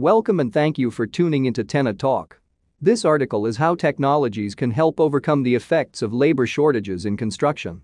Welcome and thank you for tuning into Tenna Talk. This article is how technologies can help overcome the effects of labor shortages in construction.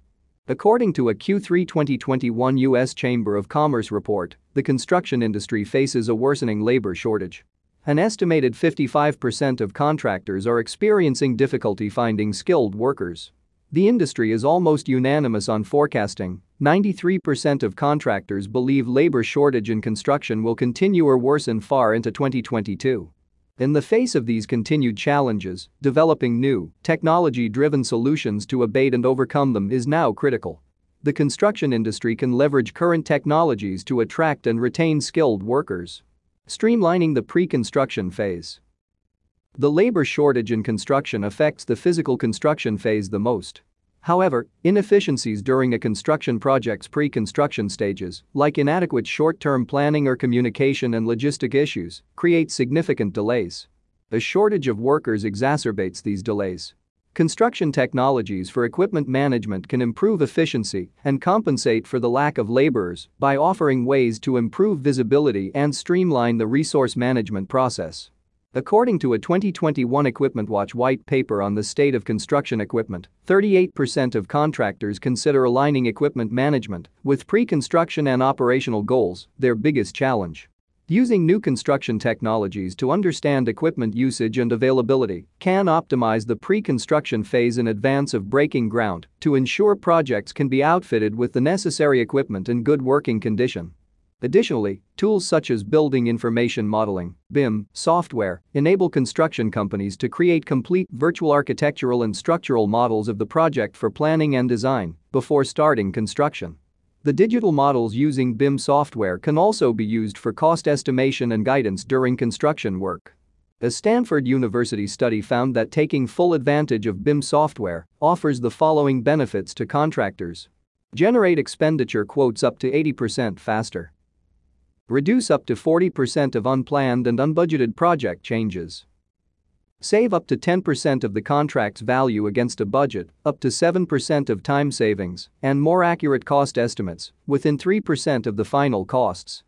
According to a Q3 2021 U.S. Chamber of Commerce report, the construction industry faces a worsening labor shortage. An estimated 55% of contractors are experiencing difficulty finding skilled workers. The industry is almost unanimous on forecasting. 93% of contractors believe labor shortage in construction will continue or worsen far into 2022. In the face of these continued challenges, developing new, technology-driven solutions to abate and overcome them is now critical. The construction industry can leverage current technologies to attract and retain skilled workers. Streamlining the pre-construction phase. The labor shortage in construction affects the physical construction phase the most. However, inefficiencies during a construction project's pre-construction stages, like inadequate short-term planning or communication and logistic issues, create significant delays. A shortage of workers exacerbates these delays. Construction technologies for equipment management can improve efficiency and compensate for the lack of laborers by offering ways to improve visibility and streamline the resource management process. According to a 2021 Equipment Watch white paper on the state of construction equipment, 38% of contractors consider aligning equipment management with pre-construction and operational goals their biggest challenge. Using new construction technologies to understand equipment usage and availability can optimize the pre-construction phase in advance of breaking ground to ensure projects can be outfitted with the necessary equipment in good working condition. Additionally, tools such as Building Information Modeling BIM, software enable construction companies to create complete virtual architectural and structural models of the project for planning and design before starting construction. The digital models using BIM software can also be used for cost estimation and guidance during construction work. A Stanford University study found that taking full advantage of BIM software offers the following benefits to contractors. Generate expenditure quotes up to 80% faster Reduce up to 40% of unplanned and unbudgeted project changes. Save up to 10% of the contract's value against a budget, up to 7% of time savings, and more accurate cost estimates, within 3% of the final costs.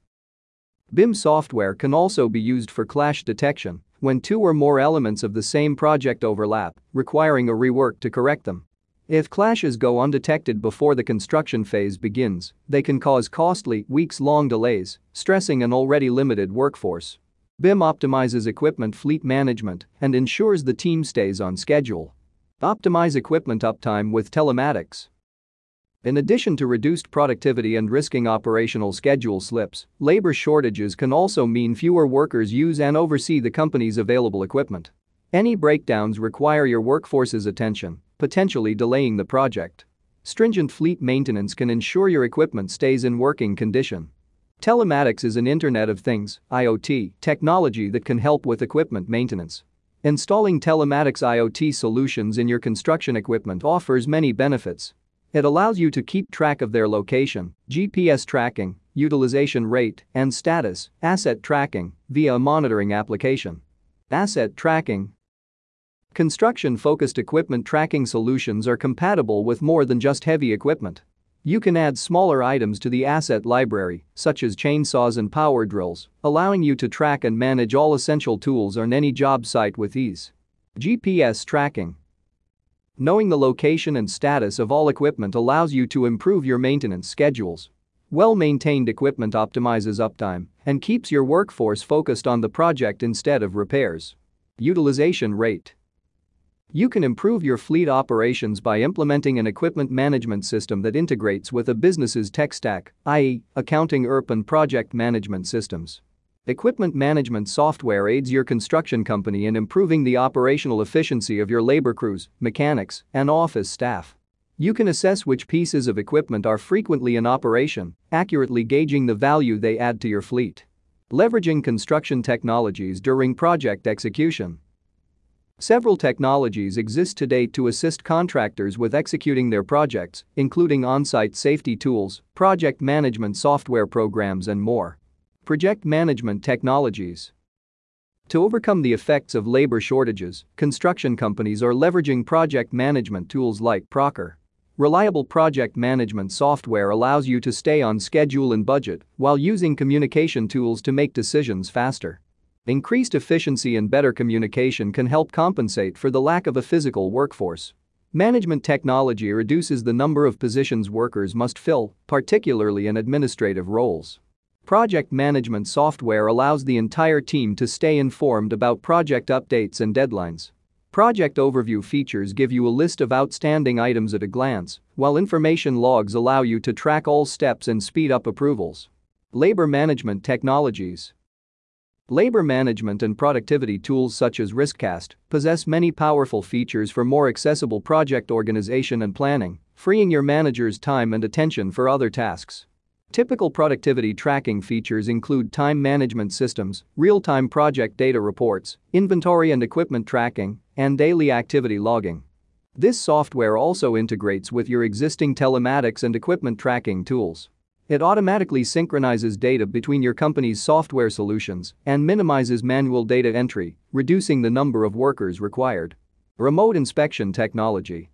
BIM software can also be used for clash detection when two or more elements of the same project overlap, requiring a rework to correct them. If clashes go undetected before the construction phase begins, they can cause costly, weeks-long delays, stressing an already limited workforce. BIM optimizes equipment fleet management and ensures the team stays on schedule. Optimize equipment uptime with telematics. In addition to reduced productivity and risking operational schedule slips, labor shortages can also mean fewer workers use and oversee the company's available equipment. Any breakdowns require your workforce's attention, potentially delaying the project. Stringent fleet maintenance can ensure your equipment stays in working condition. Telematics is an Internet of Things IoT, technology that can help with equipment maintenance. Installing telematics IoT solutions in your construction equipment offers many benefits. It allows you to keep track of their location, GPS tracking, utilization rate, and status, asset tracking, via a monitoring application. Asset tracking Construction-focused equipment tracking solutions are compatible with more than just heavy equipment. You can add smaller items to the asset library, such as chainsaws and power drills, allowing you to track and manage all essential tools on any job site with ease. GPS tracking. Knowing the location and status of all equipment allows you to improve your maintenance schedules. Well-maintained equipment optimizes uptime and keeps your workforce focused on the project instead of repairs. Utilization rate. You can improve your fleet operations by implementing an equipment management system that integrates with a business's tech stack, i.e., accounting ERP and project management systems. Equipment management software aids your construction company in improving the operational efficiency of your labor crews, mechanics, and office staff. You can assess which pieces of equipment are frequently in operation, accurately gauging the value they add to your fleet. Leveraging construction technologies during project execution. Several technologies exist today to assist contractors with executing their projects, including on-site safety tools, project management software programs and more. Project management technologies to overcome the effects of labor shortages, construction companies are leveraging project management tools like Procore. Reliable project management software allows you to stay on schedule and budget while using communication tools to make decisions faster. Increased efficiency and better communication can help compensate for the lack of a physical workforce. Management technology reduces the number of positions workers must fill, particularly in administrative roles. Project management software allows the entire team to stay informed about project updates and deadlines. Project overview features give you a list of outstanding items at a glance, while information logs allow you to track all steps and speed up approvals. Labor management technologies. Labor management and productivity tools such as Riskcast possess many powerful features for more accessible project organization and planning, freeing your manager's time and attention for other tasks. Typical productivity tracking features include time management systems, real-time project data reports, inventory and equipment tracking, and daily activity logging. This software also integrates with your existing telematics and equipment tracking tools. It automatically synchronizes data between your company's software solutions and minimizes manual data entry, reducing the number of workers required. Remote inspection technology.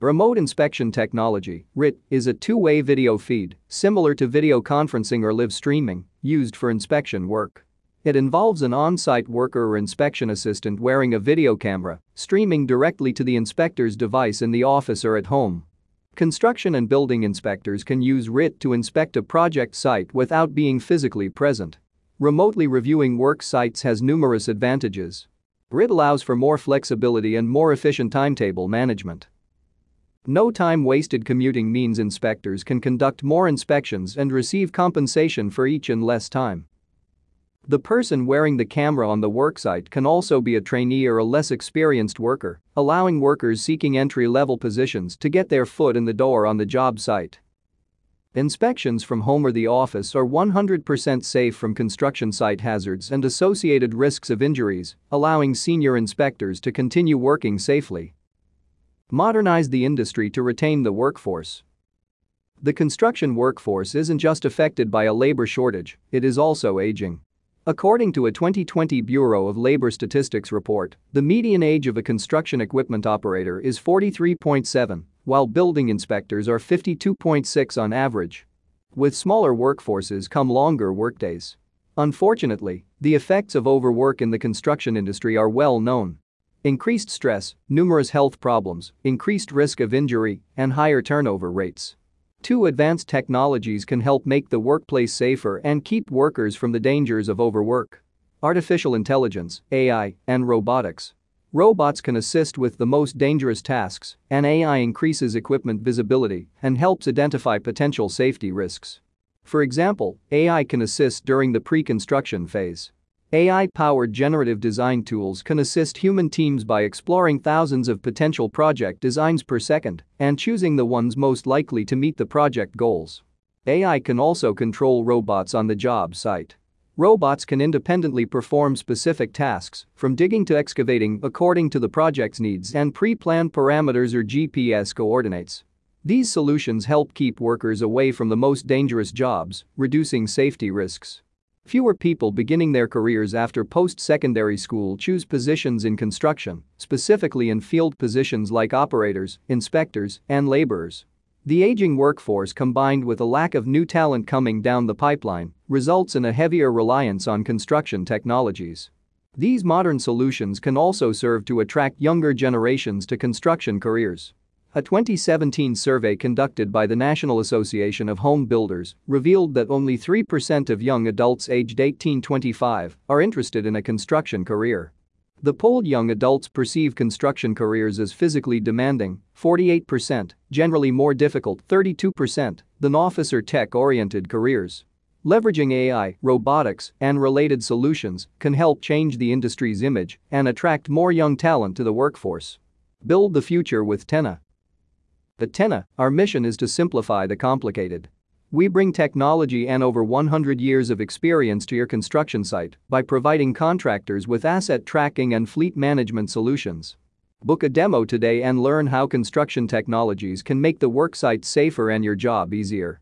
Remote inspection technology, RIT, is a two-way video feed, similar to video conferencing or live streaming, used for inspection work. It involves an on-site worker or inspection assistant wearing a video camera, streaming directly to the inspector's device in the office or at home. Construction and building inspectors can use RIT to inspect a project site without being physically present. Remotely reviewing work sites has numerous advantages. RIT allows for more flexibility and more efficient timetable management. No time wasted commuting means inspectors can conduct more inspections and receive compensation for each in less time. The person wearing the camera on the worksite can also be a trainee or a less experienced worker, allowing workers seeking entry-level positions to get their foot in the door on the job site. Inspections from home or the office are 100% safe from construction site hazards and associated risks of injuries, allowing senior inspectors to continue working safely. Modernize the industry to retain the workforce. The construction workforce isn't just affected by a labor shortage, it is also aging. According to a 2020 Bureau of Labor Statistics report, the median age of a construction equipment operator is 43.7, while building inspectors are 52.6 on average. With smaller workforces come longer workdays. Unfortunately, the effects of overwork in the construction industry are well known. Increased stress, numerous health problems, increased risk of injury, and higher turnover rates. Two advanced technologies can help make the workplace safer and keep workers from the dangers of overwork. Artificial intelligence, AI, and robotics. Robots can assist with the most dangerous tasks, and AI increases equipment visibility and helps identify potential safety risks. For example, AI can assist during the pre-construction phase. AI-powered generative design tools can assist human teams by exploring thousands of potential project designs per second and choosing the ones most likely to meet the project goals. AI can also control robots on the job site. Robots can independently perform specific tasks, from digging to excavating according to the project's needs and pre-planned parameters or GPS coordinates. These solutions help keep workers away from the most dangerous jobs, reducing safety risks. Fewer people beginning their careers after post-secondary school choose positions in construction, specifically in field positions like operators, inspectors, and laborers. The aging workforce combined with a lack of new talent coming down the pipeline results in a heavier reliance on construction technologies. These modern solutions can also serve to attract younger generations to construction careers. A 2017 survey conducted by the National Association of Home Builders revealed that only 3% of young adults aged 18-25 are interested in a construction career. The polled young adults perceive construction careers as physically demanding, 48%, generally more difficult, 32%, than office or tech-oriented careers. Leveraging AI, robotics, and related solutions can help change the industry's image and attract more young talent to the workforce. Build the future with Tenna. At Tenna, our mission is to simplify the complicated. We bring technology and over 100 years of experience to your construction site by providing contractors with asset tracking and fleet management solutions. Book a demo today and learn how construction technologies can make the worksite safer and your job easier.